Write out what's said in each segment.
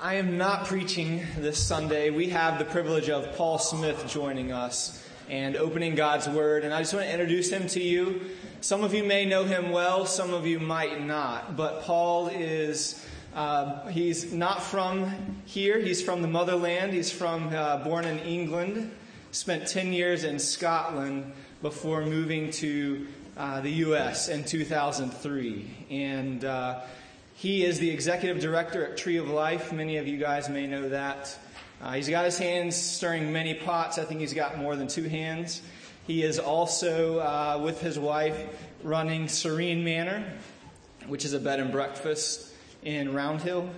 I am not preaching this Sunday. We have the privilege of Paul Smith joining us and opening God's Word. And I just want to introduce him to you. Some of you may know him well, some of you might not. But Paul is, uh, he's not from here. He's from the motherland. He's from, uh, born in England, spent 10 years in Scotland before moving to uh, the U.S. in 2003. And, uh, he is the executive director at Tree of Life. Many of you guys may know that. Uh, he's got his hands stirring many pots. I think he's got more than two hands. He is also, uh, with his wife, running Serene Manor, which is a bed and breakfast in Round Hill,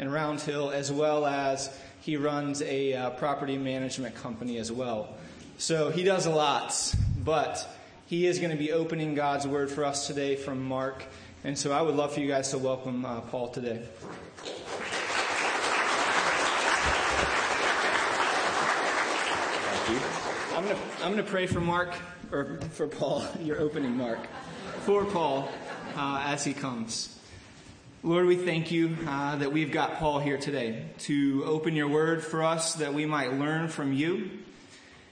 in Round Hill, as well as he runs a uh, property management company as well. So he does a lot, but he is going to be opening God's word for us today from Mark and so I would love for you guys to welcome uh, Paul today. Thank you. I'm going to I'm to pray for Mark, or for Paul, your opening, Mark, for Paul uh, as he comes. Lord, we thank you uh, that we've got Paul here today to open your word for us that we might learn from you.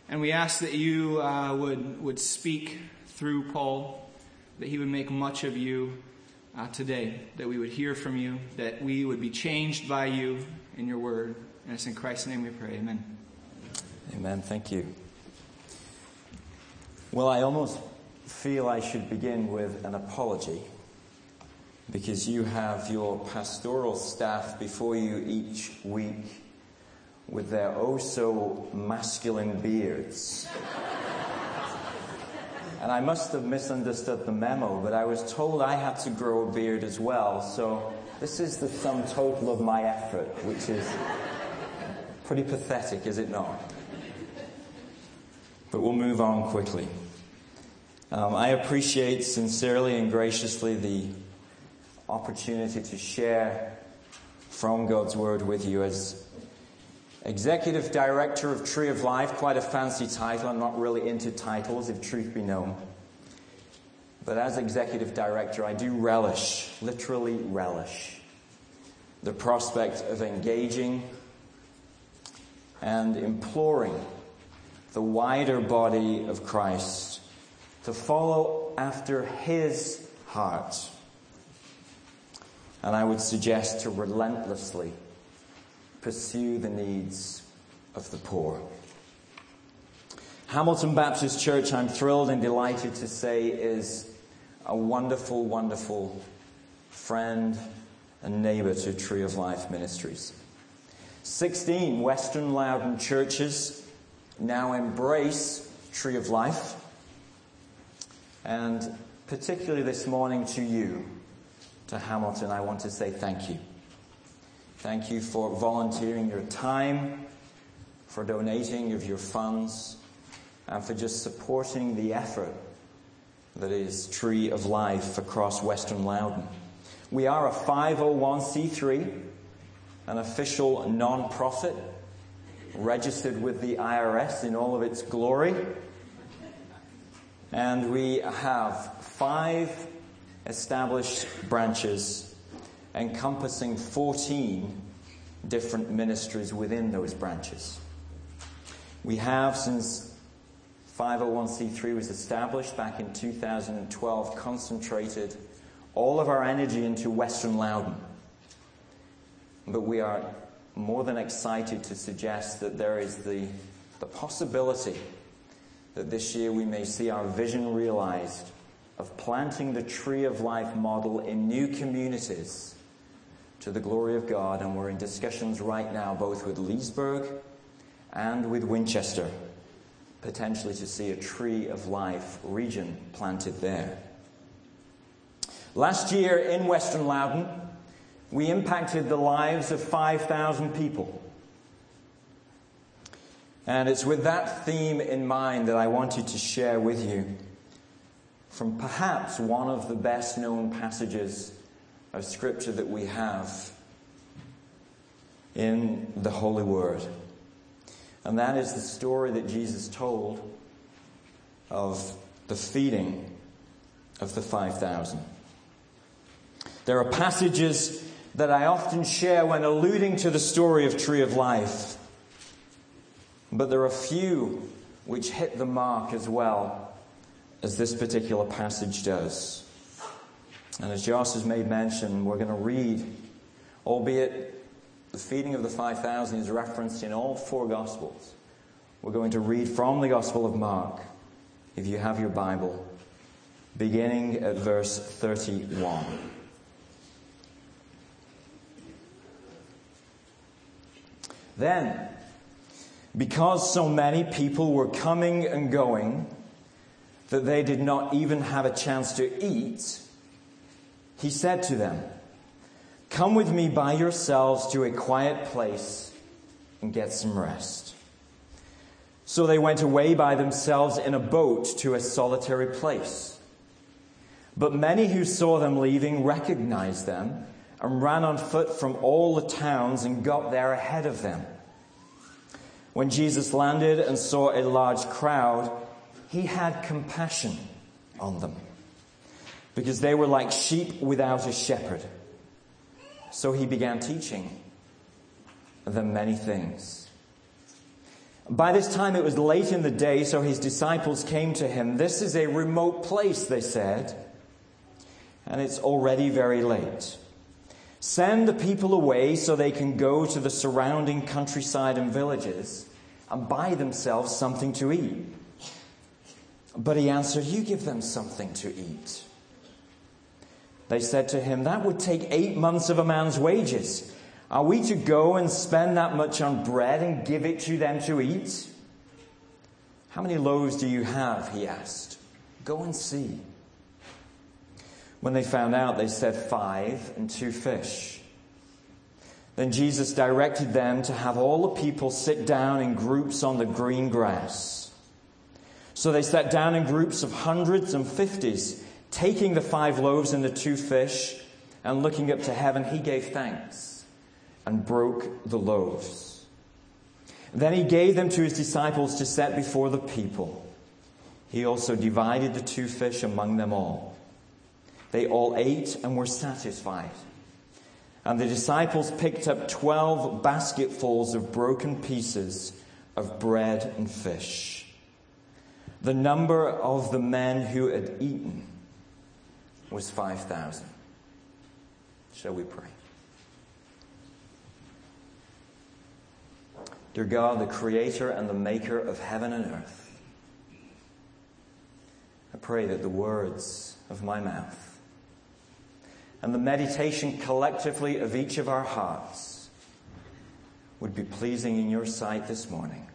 And we ask that you uh, would, would speak through Paul, that he would make much of you uh, today, that we would hear from you, that we would be changed by you in your word. And it's in Christ's name we pray. Amen. Amen. Thank you. Well, I almost feel I should begin with an apology because you have your pastoral staff before you each week with their oh so masculine beards. And I must have misunderstood the memo, but I was told I had to grow a beard as well. So this is the sum total of my effort, which is pretty pathetic, is it not? But we'll move on quickly. Um, I appreciate sincerely and graciously the opportunity to share from God's Word with you as Executive Director of Tree of Life, quite a fancy title. I'm not really into titles, if truth be known. But as Executive Director, I do relish, literally relish, the prospect of engaging and imploring the wider body of Christ to follow after His heart. And I would suggest to relentlessly pursue the needs of the poor. Hamilton Baptist Church, I'm thrilled and delighted to say, is a wonderful, wonderful friend and neighbor to Tree of Life Ministries. 16 Western Loudoun churches now embrace Tree of Life. And particularly this morning to you, to Hamilton, I want to say thank you. Thank you for volunteering your time, for donating of your funds, and for just supporting the effort that is Tree of Life across Western Loudoun. We are a 501c3, an official non-profit, registered with the IRS in all of its glory. And we have five established branches encompassing 14 different ministries within those branches. We have, since 501c3 was established back in 2012, concentrated all of our energy into Western Loudoun. But we are more than excited to suggest that there is the, the possibility that this year we may see our vision realized of planting the tree of life model in new communities to the glory of God, and we're in discussions right now both with Leesburg and with Winchester, potentially to see a tree of life region planted there. Last year in Western Loudoun, we impacted the lives of 5,000 people. And it's with that theme in mind that I wanted to share with you from perhaps one of the best known passages of scripture that we have in the Holy Word. And that is the story that Jesus told of the feeding of the 5,000. There are passages that I often share when alluding to the story of Tree of Life. But there are few which hit the mark as well as this particular passage does. And as Josh has made mention, we're going to read, albeit the feeding of the 5,000 is referenced in all four Gospels. We're going to read from the Gospel of Mark, if you have your Bible, beginning at verse 31. Then, because so many people were coming and going that they did not even have a chance to eat, he said to them, Come with me by yourselves to a quiet place and get some rest. So they went away by themselves in a boat to a solitary place. But many who saw them leaving recognized them and ran on foot from all the towns and got there ahead of them. When Jesus landed and saw a large crowd, he had compassion on them because they were like sheep without a shepherd. So he began teaching them many things. By this time it was late in the day, so his disciples came to him. This is a remote place, they said, and it's already very late. Send the people away so they can go to the surrounding countryside and villages and buy themselves something to eat. But he answered, You give them something to eat. They said to him, That would take eight months of a man's wages. Are we to go and spend that much on bread and give it to them to eat? How many loaves do you have? He asked. Go and see. When they found out, they said, Five and two fish. Then Jesus directed them to have all the people sit down in groups on the green grass. So they sat down in groups of hundreds and fifties Taking the five loaves and the two fish and looking up to heaven, he gave thanks and broke the loaves. Then he gave them to his disciples to set before the people. He also divided the two fish among them all. They all ate and were satisfied. And the disciples picked up twelve basketfuls of broken pieces of bread and fish. The number of the men who had eaten was 5,000. Shall we pray? Dear God, the creator and the maker of heaven and earth, I pray that the words of my mouth and the meditation collectively of each of our hearts would be pleasing in your sight this morning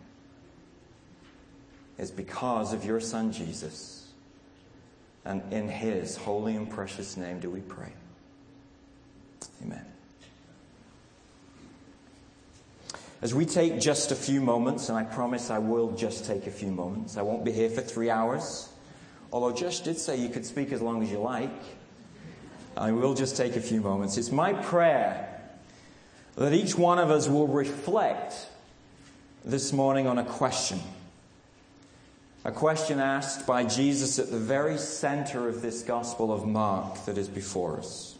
is because of your Son Jesus. And in his holy and precious name do we pray. Amen. As we take just a few moments, and I promise I will just take a few moments, I won't be here for three hours. Although Josh did say you could speak as long as you like. I will just take a few moments. It's my prayer that each one of us will reflect this morning on a question a question asked by Jesus at the very center of this Gospel of Mark that is before us.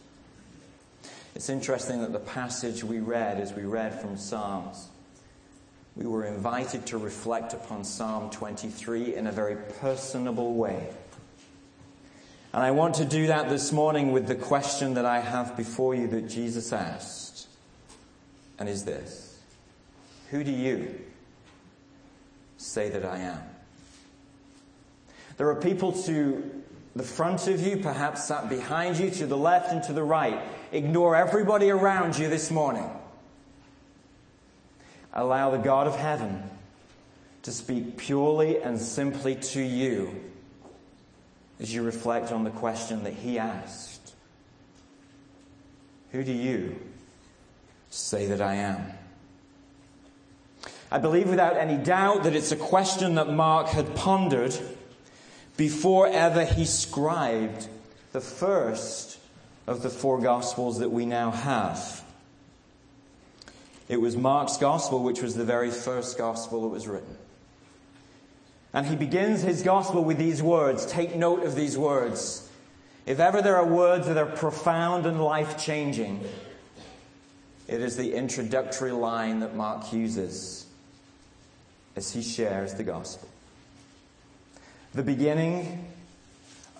It's interesting that the passage we read, as we read from Psalms, we were invited to reflect upon Psalm 23 in a very personable way. And I want to do that this morning with the question that I have before you that Jesus asked. And is this Who do you say that I am? There are people to the front of you, perhaps sat behind you, to the left and to the right. Ignore everybody around you this morning. Allow the God of heaven to speak purely and simply to you as you reflect on the question that he asked Who do you say that I am? I believe without any doubt that it's a question that Mark had pondered before ever he scribed the first of the four Gospels that we now have. It was Mark's Gospel, which was the very first Gospel that was written. And he begins his Gospel with these words. Take note of these words. If ever there are words that are profound and life changing, It is the introductory line that Mark uses as he shares the gospel. The beginning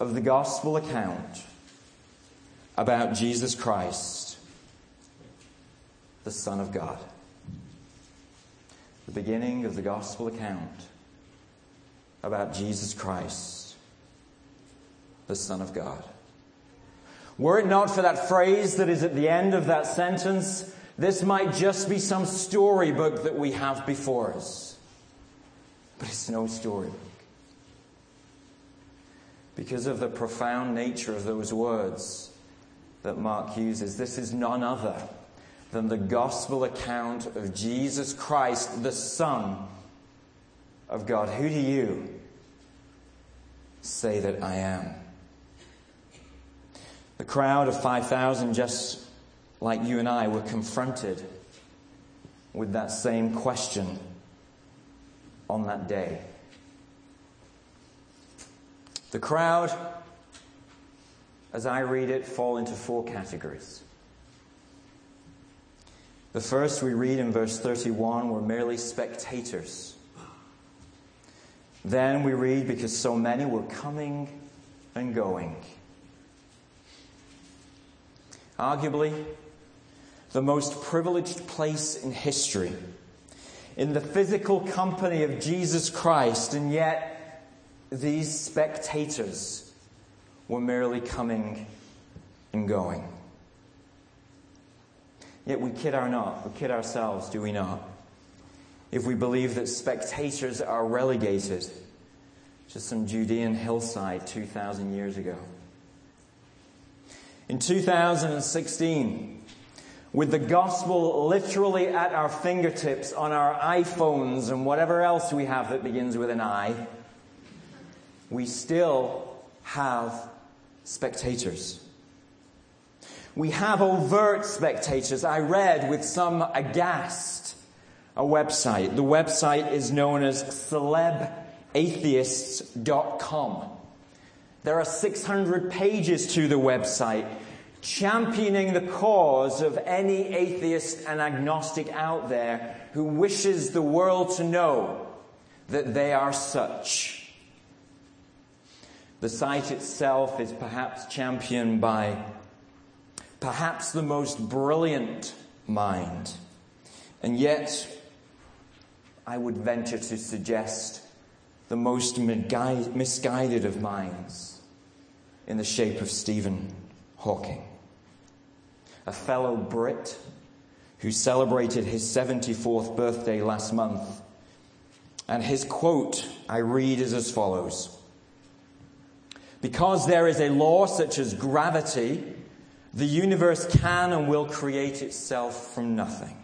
of the gospel account about Jesus Christ, the Son of God. The beginning of the gospel account about Jesus Christ, the Son of God. Were it not for that phrase that is at the end of that sentence, this might just be some storybook that we have before us. But it's no storybook. Because of the profound nature of those words that Mark uses, this is none other than the gospel account of Jesus Christ, the Son of God. Who do you say that I am? The crowd of 5,000, just like you and I, were confronted with that same question on that day. The crowd, as I read it, fall into four categories. The first we read in verse 31 were merely spectators. Then we read because so many were coming and going. Arguably, the most privileged place in history, in the physical company of Jesus Christ, and yet these spectators were merely coming and going. Yet we kid our not, we kid ourselves, do we not? If we believe that spectators are relegated to some Judean hillside 2,000 years ago. In 2016, with the gospel literally at our fingertips on our iPhones and whatever else we have that begins with an I, we still have spectators. We have overt spectators. I read with some aghast a website. The website is known as celebatheists.com. There are 600 pages to the website championing the cause of any atheist and agnostic out there who wishes the world to know that they are such. The site itself is perhaps championed by perhaps the most brilliant mind, and yet I would venture to suggest the most misguided of minds in the shape of Stephen Hawking. A fellow Brit who celebrated his 74th birthday last month. And his quote I read is as follows Because there is a law such as gravity, the universe can and will create itself from nothing.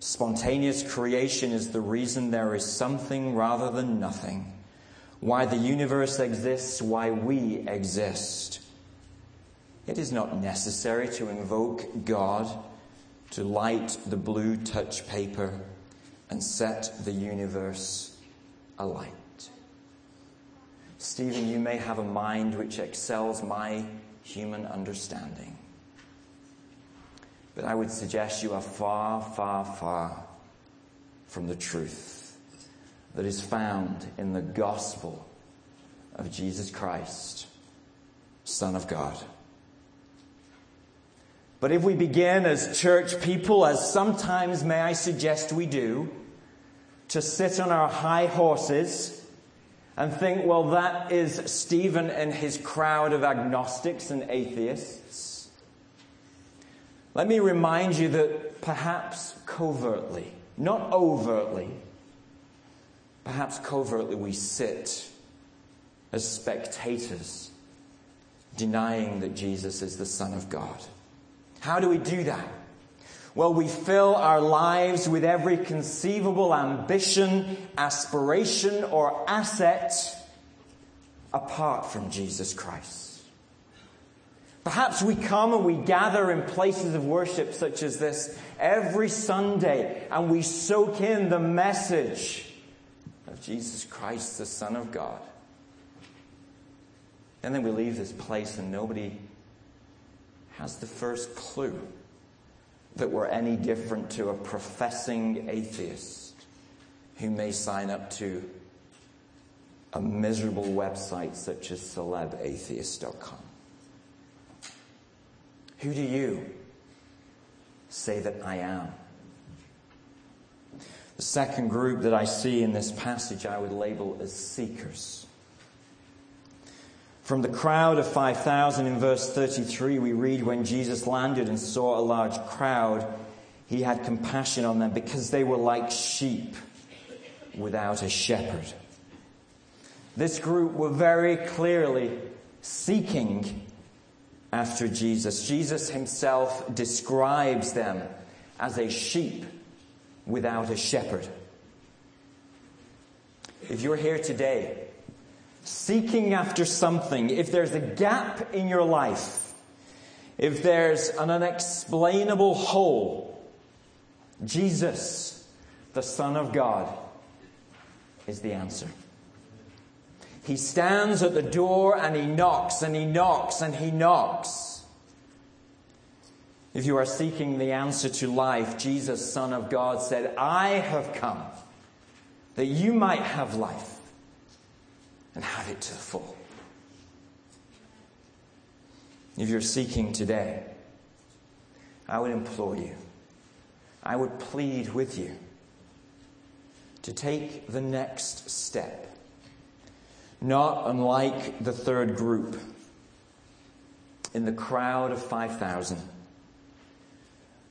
Spontaneous creation is the reason there is something rather than nothing why the universe exists, why we exist. It is not necessary to invoke God to light the blue touch paper and set the universe alight. Stephen, you may have a mind which excels my human understanding. But I would suggest you are far, far, far from the truth that is found in the gospel of Jesus Christ, Son of God. But if we begin as church people, as sometimes may I suggest we do, to sit on our high horses and think, well, that is Stephen and his crowd of agnostics and atheists. Let me remind you that perhaps covertly, not overtly, Perhaps covertly we sit as spectators, denying that Jesus is the Son of God. How do we do that? Well, we fill our lives with every conceivable ambition, aspiration, or asset apart from Jesus Christ. Perhaps we come and we gather in places of worship such as this every Sunday and we soak in the message of Jesus Christ, the Son of God. And then we leave this place and nobody has the first clue that we're any different to a professing atheist who may sign up to a miserable website such as celebatheist.com. Who do you say that I am? The second group that I see in this passage I would label as seekers. From the crowd of 5,000 in verse 33, we read when Jesus landed and saw a large crowd, he had compassion on them because they were like sheep without a shepherd. This group were very clearly seeking after Jesus. Jesus himself describes them as a sheep without a shepherd. If you're here today seeking after something, if there's a gap in your life, if there's an unexplainable hole, Jesus, the Son of God, is the answer. He stands at the door and he knocks and he knocks and he knocks. If you are seeking the answer to life, Jesus, Son of God, said, I have come that you might have life and have it to the full. If you're seeking today, I would implore you, I would plead with you to take the next step. Not unlike the third group in the crowd of 5,000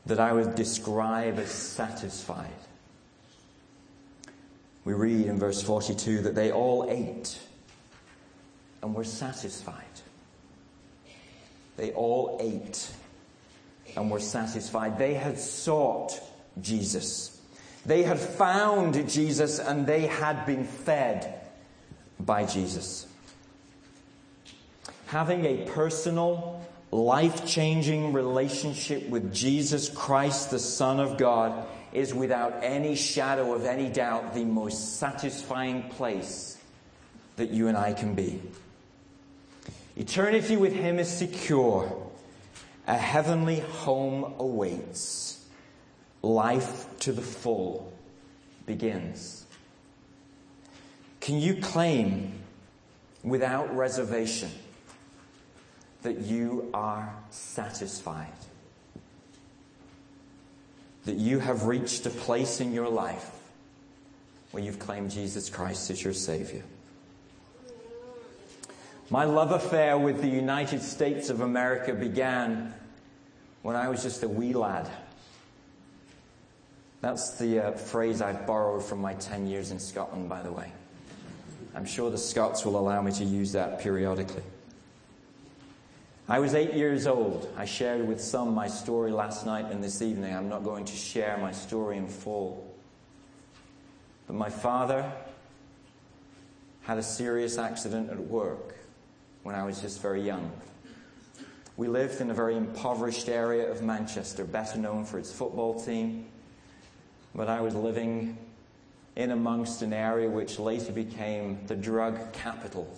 that I would describe as satisfied. We read in verse 42 that they all ate and were satisfied. They all ate and were satisfied. They had sought Jesus. They had found Jesus and they had been fed by Jesus. Having a personal, life changing relationship with Jesus Christ, the Son of God, is without any shadow of any doubt the most satisfying place that you and I can be. Eternity with Him is secure. A heavenly home awaits. Life to the full begins. Can you claim without reservation that you are satisfied? That you have reached a place in your life where you've claimed Jesus Christ as your Savior? My love affair with the United States of America began when I was just a wee lad. That's the uh, phrase I borrowed from my 10 years in Scotland, by the way. I'm sure the Scots will allow me to use that periodically. I was eight years old. I shared with some my story last night and this evening. I'm not going to share my story in full. But my father had a serious accident at work when I was just very young. We lived in a very impoverished area of Manchester, better known for its football team, but I was living in amongst an area which later became the drug capital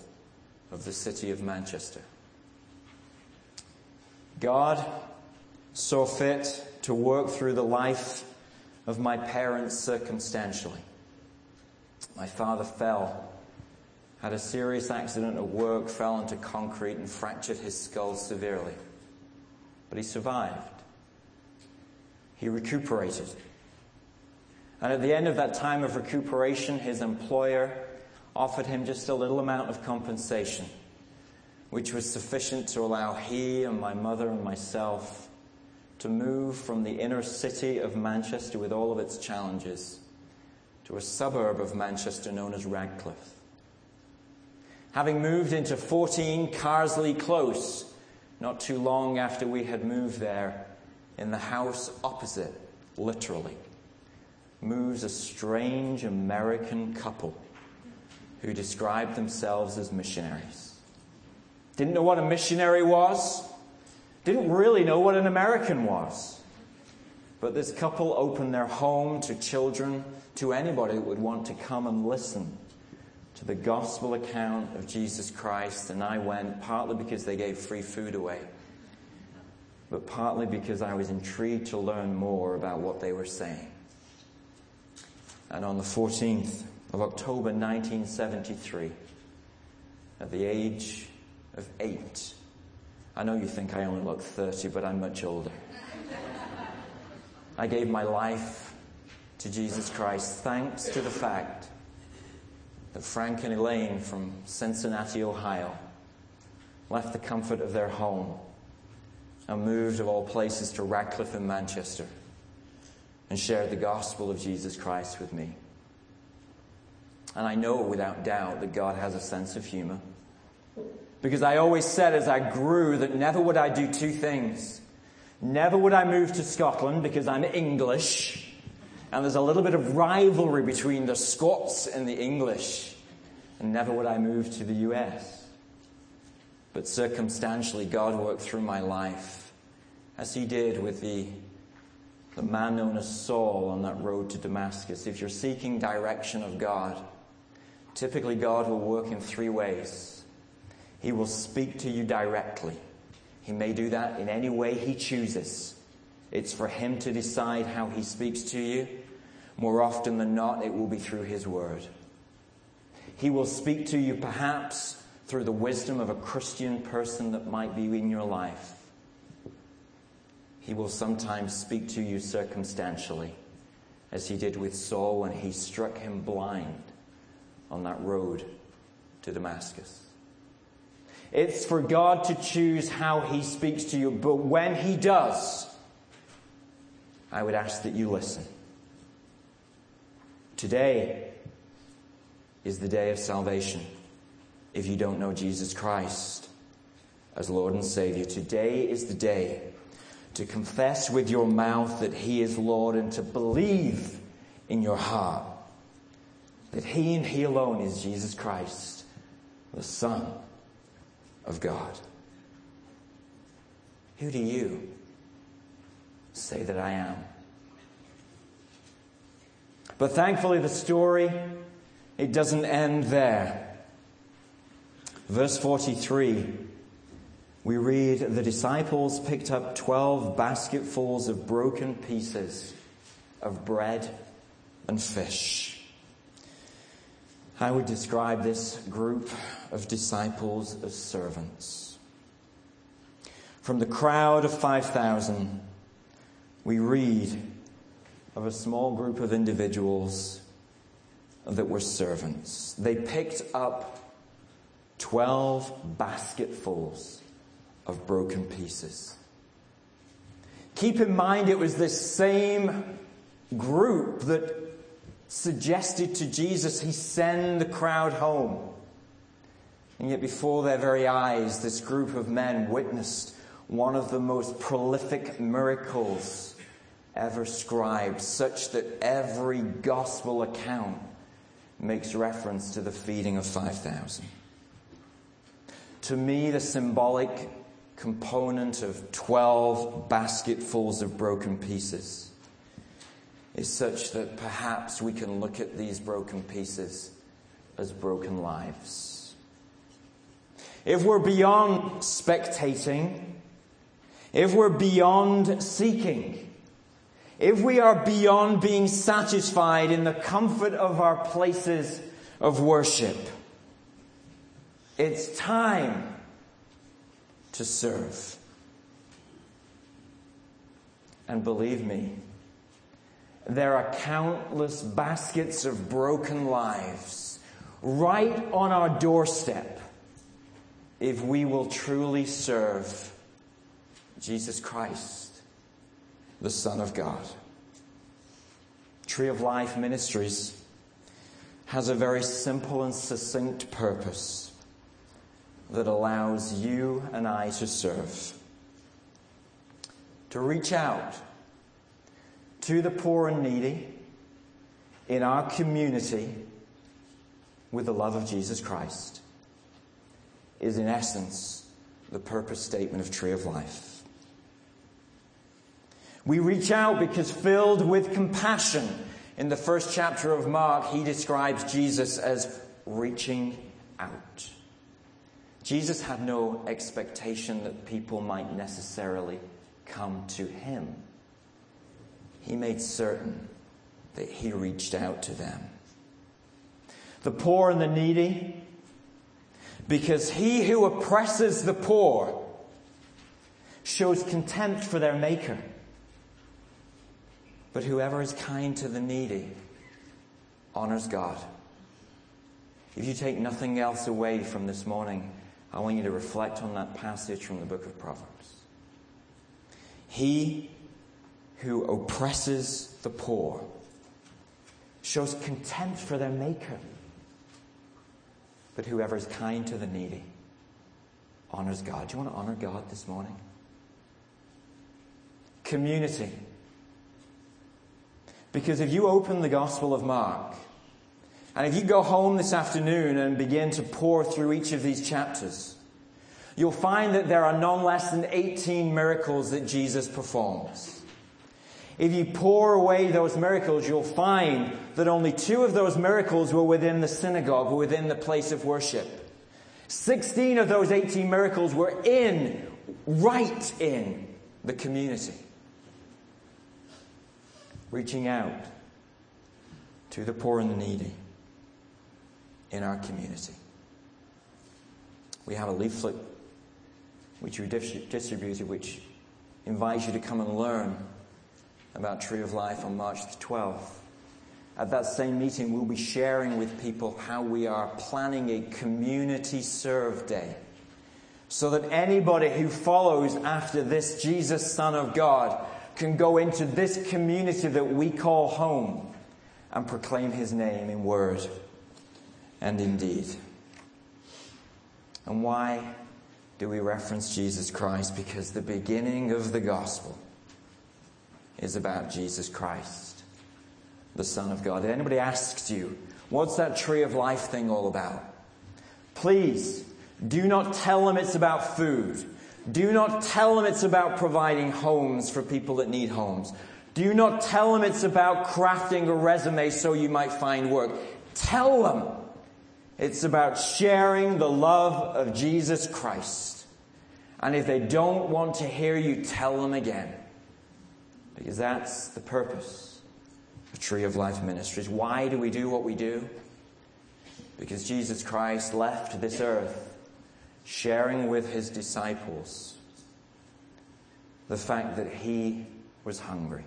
of the city of Manchester. God saw fit to work through the life of my parents circumstantially. My father fell had a serious accident at work, fell into concrete, and fractured his skull severely. But he survived. He recuperated. And at the end of that time of recuperation, his employer offered him just a little amount of compensation, which was sufficient to allow he and my mother and myself to move from the inner city of Manchester with all of its challenges to a suburb of Manchester known as Radcliffe having moved into 14 Carsley Close not too long after we had moved there, in the house opposite, literally, moves a strange American couple who described themselves as missionaries. Didn't know what a missionary was, didn't really know what an American was. But this couple opened their home to children, to anybody that would want to come and listen to the gospel account of Jesus Christ, and I went partly because they gave free food away, but partly because I was intrigued to learn more about what they were saying. And on the 14th of October 1973, at the age of eight, I know you think I only look 30, but I'm much older. I gave my life to Jesus Christ thanks to the fact that Frank and Elaine from Cincinnati, Ohio, left the comfort of their home and moved, of all places, to Radcliffe in Manchester and shared the gospel of Jesus Christ with me. And I know without doubt that God has a sense of humor. Because I always said as I grew that never would I do two things. Never would I move to Scotland because I'm English. And there's a little bit of rivalry between the Scots and the English. And never would I move to the US. But circumstantially, God worked through my life as He did with the, the man known as Saul on that road to Damascus. If you're seeking direction of God, typically God will work in three ways. He will speak to you directly. He may do that in any way He chooses. It's for Him to decide how He speaks to you. More often than not, it will be through His Word. He will speak to you perhaps through the wisdom of a Christian person that might be in your life. He will sometimes speak to you circumstantially, as he did with Saul when he struck him blind on that road to Damascus. It's for God to choose how he speaks to you, but when he does, I would ask that you listen. Today is the day of salvation if you don't know Jesus Christ as Lord and Savior. Today is the day to confess with your mouth that He is Lord and to believe in your heart that He and He alone is Jesus Christ, the Son of God. Who do you say that I am? But thankfully, the story, it doesn't end there. Verse 43, we read, The disciples picked up 12 basketfuls of broken pieces of bread and fish. I would describe this group of disciples as servants. From the crowd of 5,000, we read of a small group of individuals that were servants. They picked up 12 basketfuls of broken pieces. Keep in mind, it was this same group that suggested to Jesus he send the crowd home. And yet, before their very eyes, this group of men witnessed one of the most prolific miracles ever scribed, such that every gospel account makes reference to the feeding of 5,000. To me, the symbolic component of 12 basketfuls of broken pieces is such that perhaps we can look at these broken pieces as broken lives. If we're beyond spectating, if we're beyond seeking, if we are beyond being satisfied in the comfort of our places of worship, it's time to serve. And believe me, there are countless baskets of broken lives right on our doorstep if we will truly serve Jesus Christ, the Son of God. Tree of Life Ministries has a very simple and succinct purpose that allows you and I to serve. To reach out to the poor and needy in our community with the love of Jesus Christ is, in essence, the purpose statement of Tree of Life. We reach out because filled with compassion. In the first chapter of Mark, he describes Jesus as reaching out. Jesus had no expectation that people might necessarily come to him. He made certain that he reached out to them. The poor and the needy, because he who oppresses the poor shows contempt for their maker. But whoever is kind to the needy honors God. If you take nothing else away from this morning, I want you to reflect on that passage from the book of Proverbs. He who oppresses the poor shows contempt for their maker. But whoever is kind to the needy honors God. Do you want to honor God this morning? Community. Because if you open the Gospel of Mark, and if you go home this afternoon and begin to pour through each of these chapters, you'll find that there are none less than 18 miracles that Jesus performs. If you pour away those miracles, you'll find that only two of those miracles were within the synagogue, within the place of worship. 16 of those 18 miracles were in, right in the community. Reaching out to the poor and the needy in our community. We have a leaflet which we distributed, which invites you to come and learn about Tree of Life on March the 12th. At that same meeting, we'll be sharing with people how we are planning a community serve day. So that anybody who follows after this Jesus, Son of God, can go into this community that we call home and proclaim his name in word and in deed. And why do we reference Jesus Christ? Because the beginning of the gospel is about Jesus Christ, the Son of God. If anybody asks you, what's that tree of life thing all about? Please do not tell them it's about food. Do not tell them it's about providing homes for people that need homes. Do not tell them it's about crafting a resume so you might find work. Tell them it's about sharing the love of Jesus Christ. And if they don't want to hear you, tell them again. Because that's the purpose of Tree of Life Ministries. Why do we do what we do? Because Jesus Christ left this earth sharing with his disciples the fact that he was hungry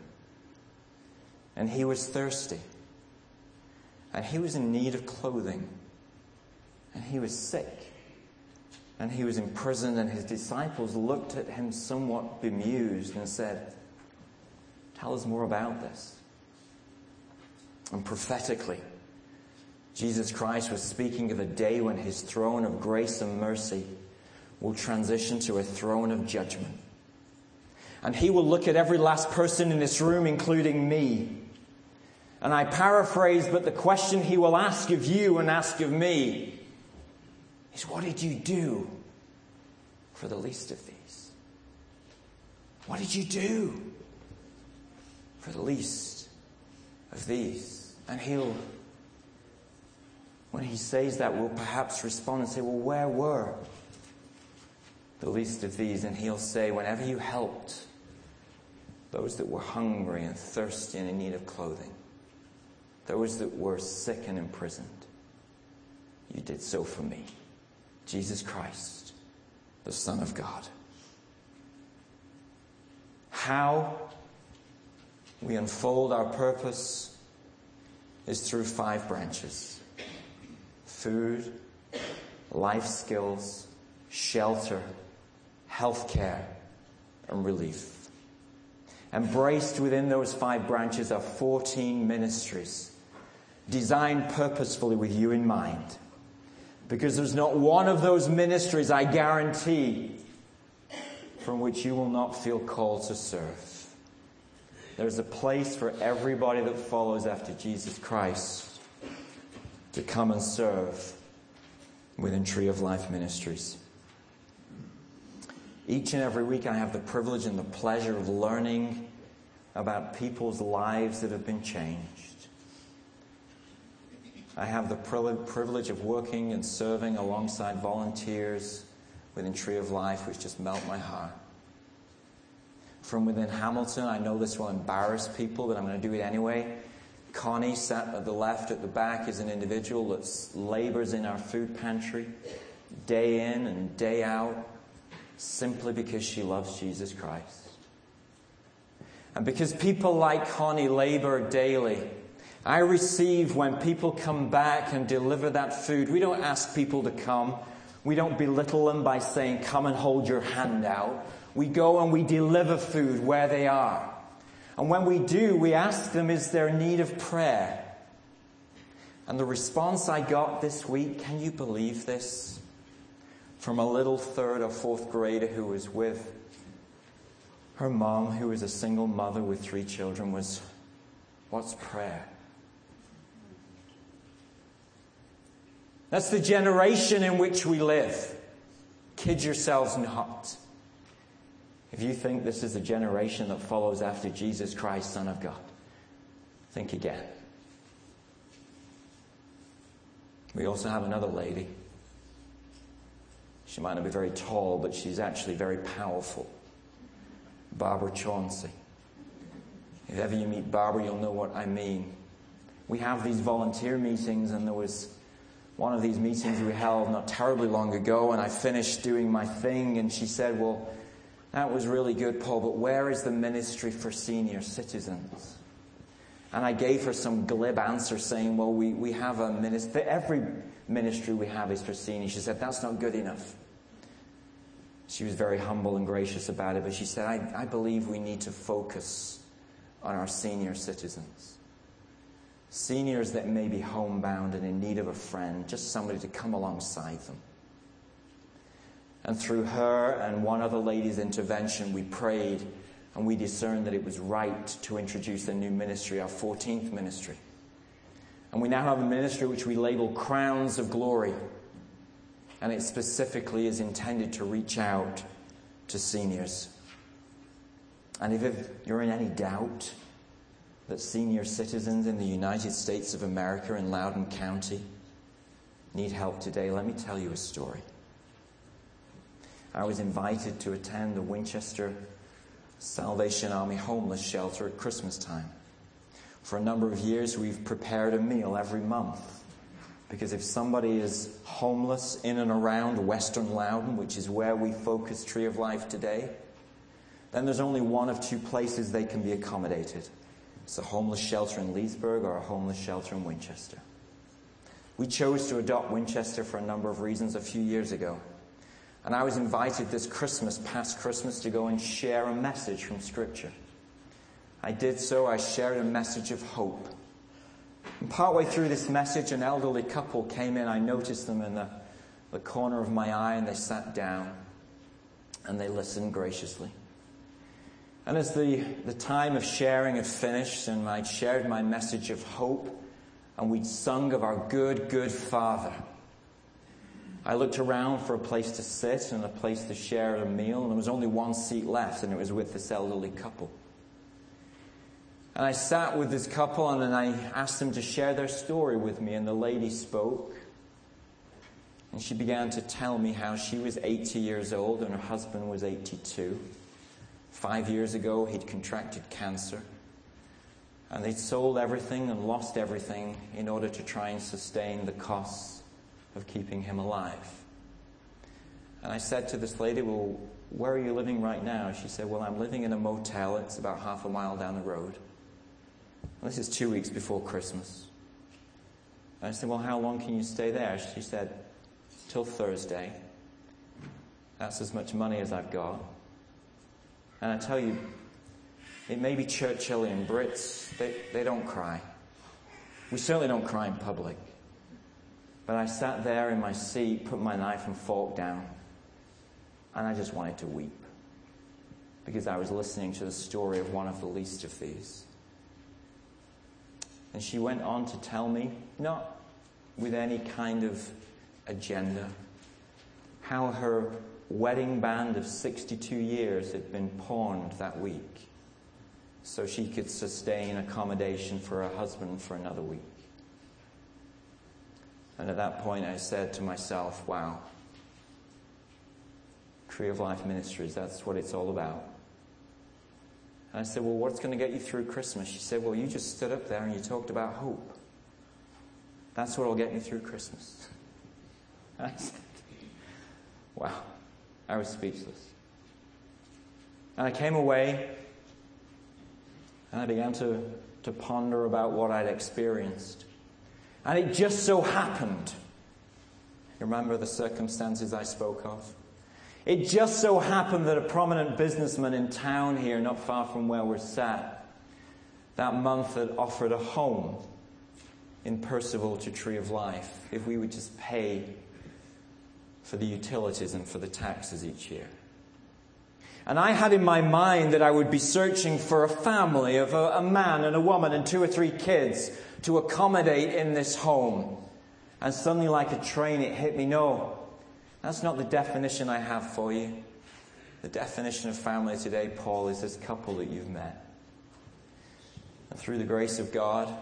and he was thirsty and he was in need of clothing and he was sick and he was in prison and his disciples looked at him somewhat bemused and said, Tell us more about this. And prophetically, Jesus Christ was speaking of a day when his throne of grace and mercy will transition to a throne of judgment. And he will look at every last person in this room, including me. And I paraphrase, but the question he will ask of you and ask of me is what did you do for the least of these? What did you do? for the least of these. And he'll, when he says that, we'll perhaps respond and say, Well, where were the least of these? And he'll say, Whenever you helped those that were hungry and thirsty and in need of clothing, those that were sick and imprisoned, you did so for me. Jesus Christ, the Son of God. How we unfold our purpose is through five branches food, life skills, shelter, healthcare, and relief. Embraced within those five branches are 14 ministries designed purposefully with you in mind. Because there's not one of those ministries, I guarantee, from which you will not feel called to serve. There's a place for everybody that follows after Jesus Christ to come and serve within Tree of Life Ministries. Each and every week, I have the privilege and the pleasure of learning about people's lives that have been changed. I have the privilege of working and serving alongside volunteers within Tree of Life, which just melt my heart. from within Hamilton. I know this will embarrass people, but I'm going to do it anyway. Connie, sat at the left at the back, is an individual that labors in our food pantry day in and day out simply because she loves Jesus Christ. And because people like Connie labor daily, I receive when people come back and deliver that food. We don't ask people to come. We don't belittle them by saying, Come and hold your hand out. We go and we deliver food where they are. And when we do, we ask them, Is there a need of prayer? And the response I got this week, can you believe this? From a little third or fourth grader who was with her mom, who was a single mother with three children, was, What's prayer? That's the generation in which we live. Kid yourselves not. If you think this is the generation that follows after Jesus Christ, Son of God, think again. We also have another lady. She might not be very tall, but she's actually very powerful. Barbara Chauncey. If ever you meet Barbara, you'll know what I mean. We have these volunteer meetings, and there was one of these meetings we held not terribly long ago, and I finished doing my thing, and she said, Well, that was really good, Paul, but where is the ministry for senior citizens? And I gave her some glib answer saying, Well, we, we have a ministry, every ministry we have is for seniors. She said, That's not good enough. She was very humble and gracious about it, but she said, I, I believe we need to focus on our senior citizens. Seniors that may be homebound and in need of a friend, just somebody to come alongside them. And through her and one other lady's intervention, we prayed and we discerned that it was right to introduce a new ministry, our 14th ministry. And we now have a ministry which we label Crowns of Glory. And it specifically is intended to reach out to seniors. And if you're in any doubt that senior citizens in the United States of America in Loudoun County need help today, let me tell you a story. I was invited to attend the Winchester Salvation Army homeless shelter at Christmas time. For a number of years, we've prepared a meal every month. Because if somebody is homeless in and around Western Loudoun, which is where we focus Tree of Life today, then there's only one of two places they can be accommodated. It's a homeless shelter in Leesburg or a homeless shelter in Winchester. We chose to adopt Winchester for a number of reasons a few years ago. And I was invited this Christmas, past Christmas, to go and share a message from Scripture. I did so. I shared a message of hope. And partway through this message, an elderly couple came in. I noticed them in the, the corner of my eye, and they sat down and they listened graciously. And as the, the time of sharing had finished, and I'd shared my message of hope, and we'd sung of our good, good Father I looked around for a place to sit and a place to share a meal, and there was only one seat left, and it was with this elderly couple. And I sat with this couple and then I asked them to share their story with me, and the lady spoke. And she began to tell me how she was 80 years old and her husband was 82. Five years ago, he'd contracted cancer. And they'd sold everything and lost everything in order to try and sustain the costs of keeping him alive. And I said to this lady, Well, where are you living right now? She said, Well, I'm living in a motel. It's about half a mile down the road. And this is two weeks before Christmas. And I said, Well, how long can you stay there? She said, Till Thursday. That's as much money as I've got. And I tell you, it may be Churchillian Brits, they, they don't cry. We certainly don't cry in public. But I sat there in my seat, put my knife and fork down, and I just wanted to weep because I was listening to the story of one of the least of these. And she went on to tell me, not with any kind of agenda, how her wedding band of 62 years had been pawned that week so she could sustain accommodation for her husband for another week. And at that point, I said to myself, wow, Tree of Life Ministries, that's what it's all about. And I said, Well, what's going to get you through Christmas? She said, Well, you just stood up there and you talked about hope. That's what will get me through Christmas. And I said, Wow. I was speechless. And I came away and I began to, to ponder about what I'd experienced. And it just so happened. Remember the circumstances I spoke of? It just so happened that a prominent businessman in town here, not far from where we're sat, that month had offered a home in Purcellville to Tree of Life if we would just pay for the utilities and for the taxes each year. And I had in my mind that I would be searching for a family of a, a, man and a woman and two or three kids to accommodate in this home. And suddenly, like a train, it hit me no, that's not the definition I have for you. The definition of family today, Paul, is this couple that you've met. And through the grace of God,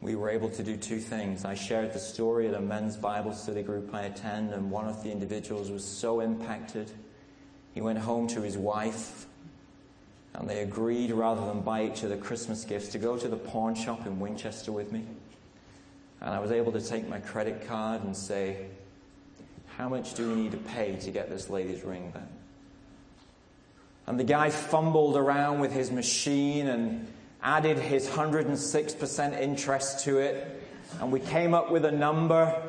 we were able to do two things. I shared the story at a men's Bible study group I attend, and one of the individuals was so impacted. He went home to his wife, and they agreed, rather than buy each other Christmas gifts, to go to the pawn shop in Winchester with me. And I was able to take my credit card and say, how much do we need to pay to get this lady's ring back? And the guy fumbled around with his machine and added his 106% interest to it. And we came up with a number.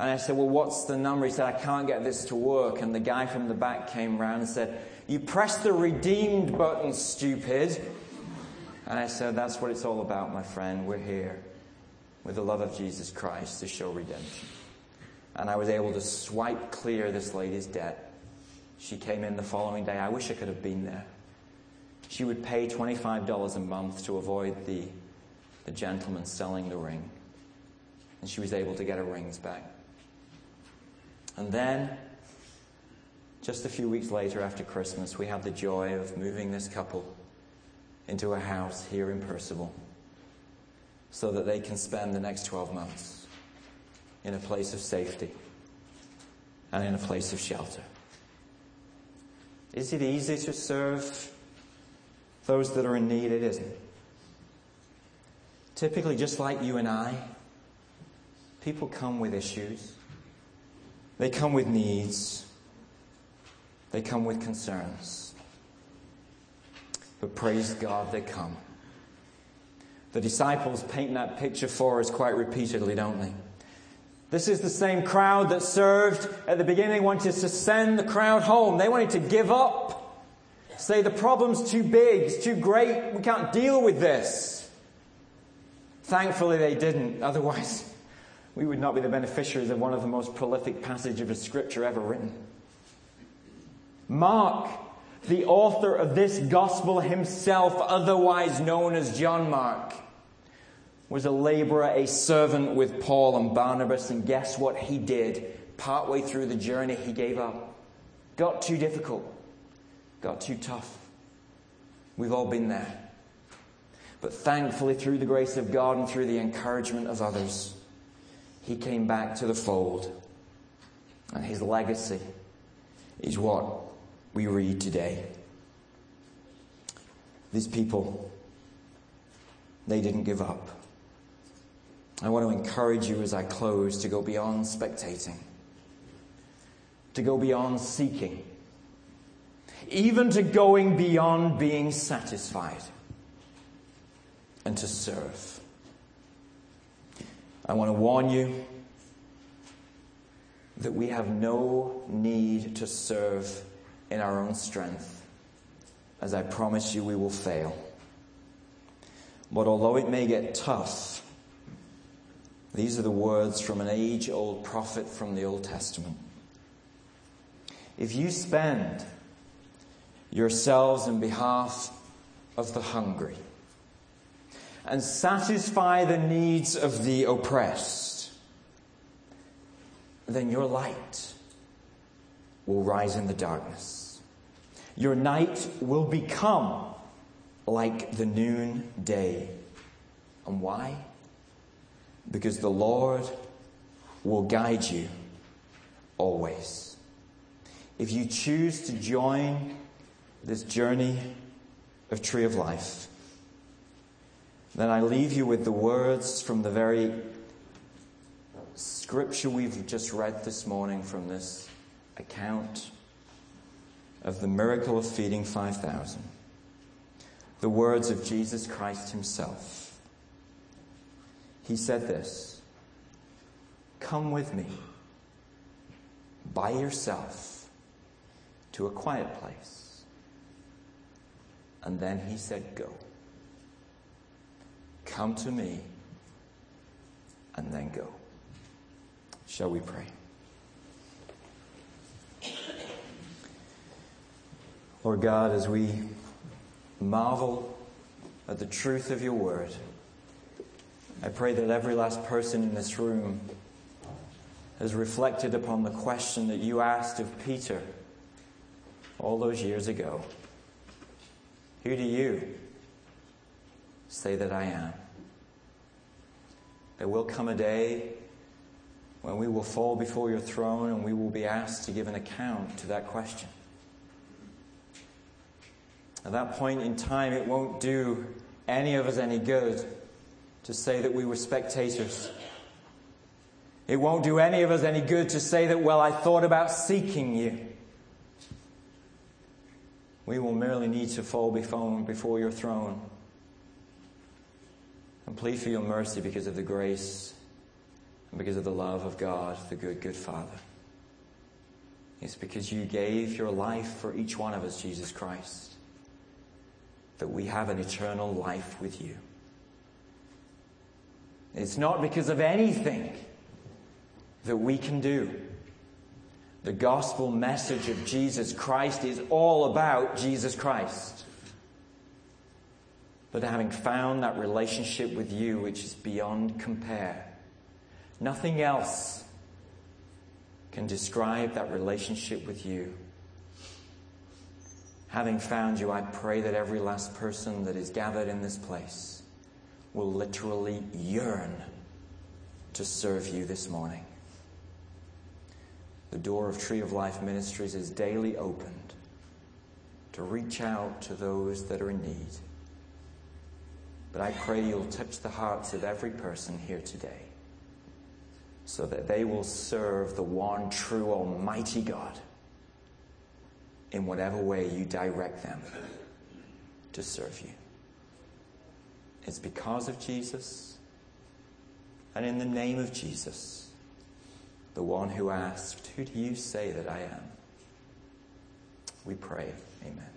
And I said, Well, what's the number? He said, I can't get this to work. And the guy from the back came around and said, You press the redeemed button, stupid. And I said, That's what it's all about, my friend. We're here with the love of Jesus Christ to show redemption and I was able to swipe clear this lady's debt. She came in the following day. I wish I could have been there. She would pay $25 a month to avoid the, the gentleman selling the ring. And she was able to get her rings back. And then, just a few weeks later after Christmas, we had the joy of moving this couple into a house here in Purcellville so that they can spend the next 12 months in a place of safety and in a place of shelter. Is it easy to serve those that are in need? It isn't. Typically, just like you and I, people come with issues. They come with needs. They come with concerns. But praise God, they come. The disciples paint that picture for us quite repeatedly, don't they? This is the same crowd that served at the beginning. Wanted to send the crowd home. They wanted to give up. Say the problem's too big, it's too great, we can't deal with this. Thankfully, they didn't. Otherwise, we would not be the beneficiaries of one of the most prolific passages of Scripture ever written. Mark, the author of this gospel himself, otherwise known as John Mark, was a laborer, a servant with Paul and Barnabas, and guess what he did? Partway through the journey, he gave up. Got too difficult, got too tough. We've all been there. But thankfully, through the grace of God and through the encouragement of others, he came back to the fold. And his legacy is what we read today. These people, they didn't give up. I want to encourage you as I close to go beyond spectating, to go beyond seeking, even to going beyond being satisfied, and to serve. I want to warn you that we have no need to serve in our own strength. As I promise you, we will fail. But although it may get tough, these are the words from an age old prophet from the Old Testament. If you spend yourselves in behalf of the hungry and satisfy the needs of the oppressed, then your light will rise in the darkness. Your night will become like the noonday. And why? because the Lord will guide you always. If you choose to join this journey of Tree of Life, then I leave you with the words from the very scripture we've just read this morning from this account of the miracle of feeding 5,000. The words of Jesus Christ Himself. He said this Come with me by yourself to a quiet place. And then He said, Go. Come to me and then go. Shall we pray? Lord God, as we marvel at the truth of your word, I pray that every last person in this room has reflected upon the question that you asked of Peter all those years ago Who do you say that I am? There will come a day when we will fall before your throne and we will be asked to give an account to that question. At that point in time, it won't do any of us any good to say that we were spectators. It won't do any of us any good to say that, well, I thought about seeking you. We will merely need to fall before your throne and plead for your mercy because of the grace and because of the love of God, the good, good Father. It's because you gave your life for each one of us, Jesus Christ that we have an eternal life with you. It's not because of anything that we can do. The gospel message of Jesus Christ is all about Jesus Christ. But having found that relationship with you, which is beyond compare, nothing else can describe that relationship with you. Having found you, I pray that every last person that is gathered in this place will literally yearn to serve you this morning. The door of Tree of Life Ministries is daily opened to reach out to those that are in need. But I pray you'll touch the hearts of every person here today so that they will serve the one true Almighty God in whatever way you direct them to serve you. It's because of Jesus and in the name of Jesus, the one who asked, Who do you say that I am? We pray. Amen.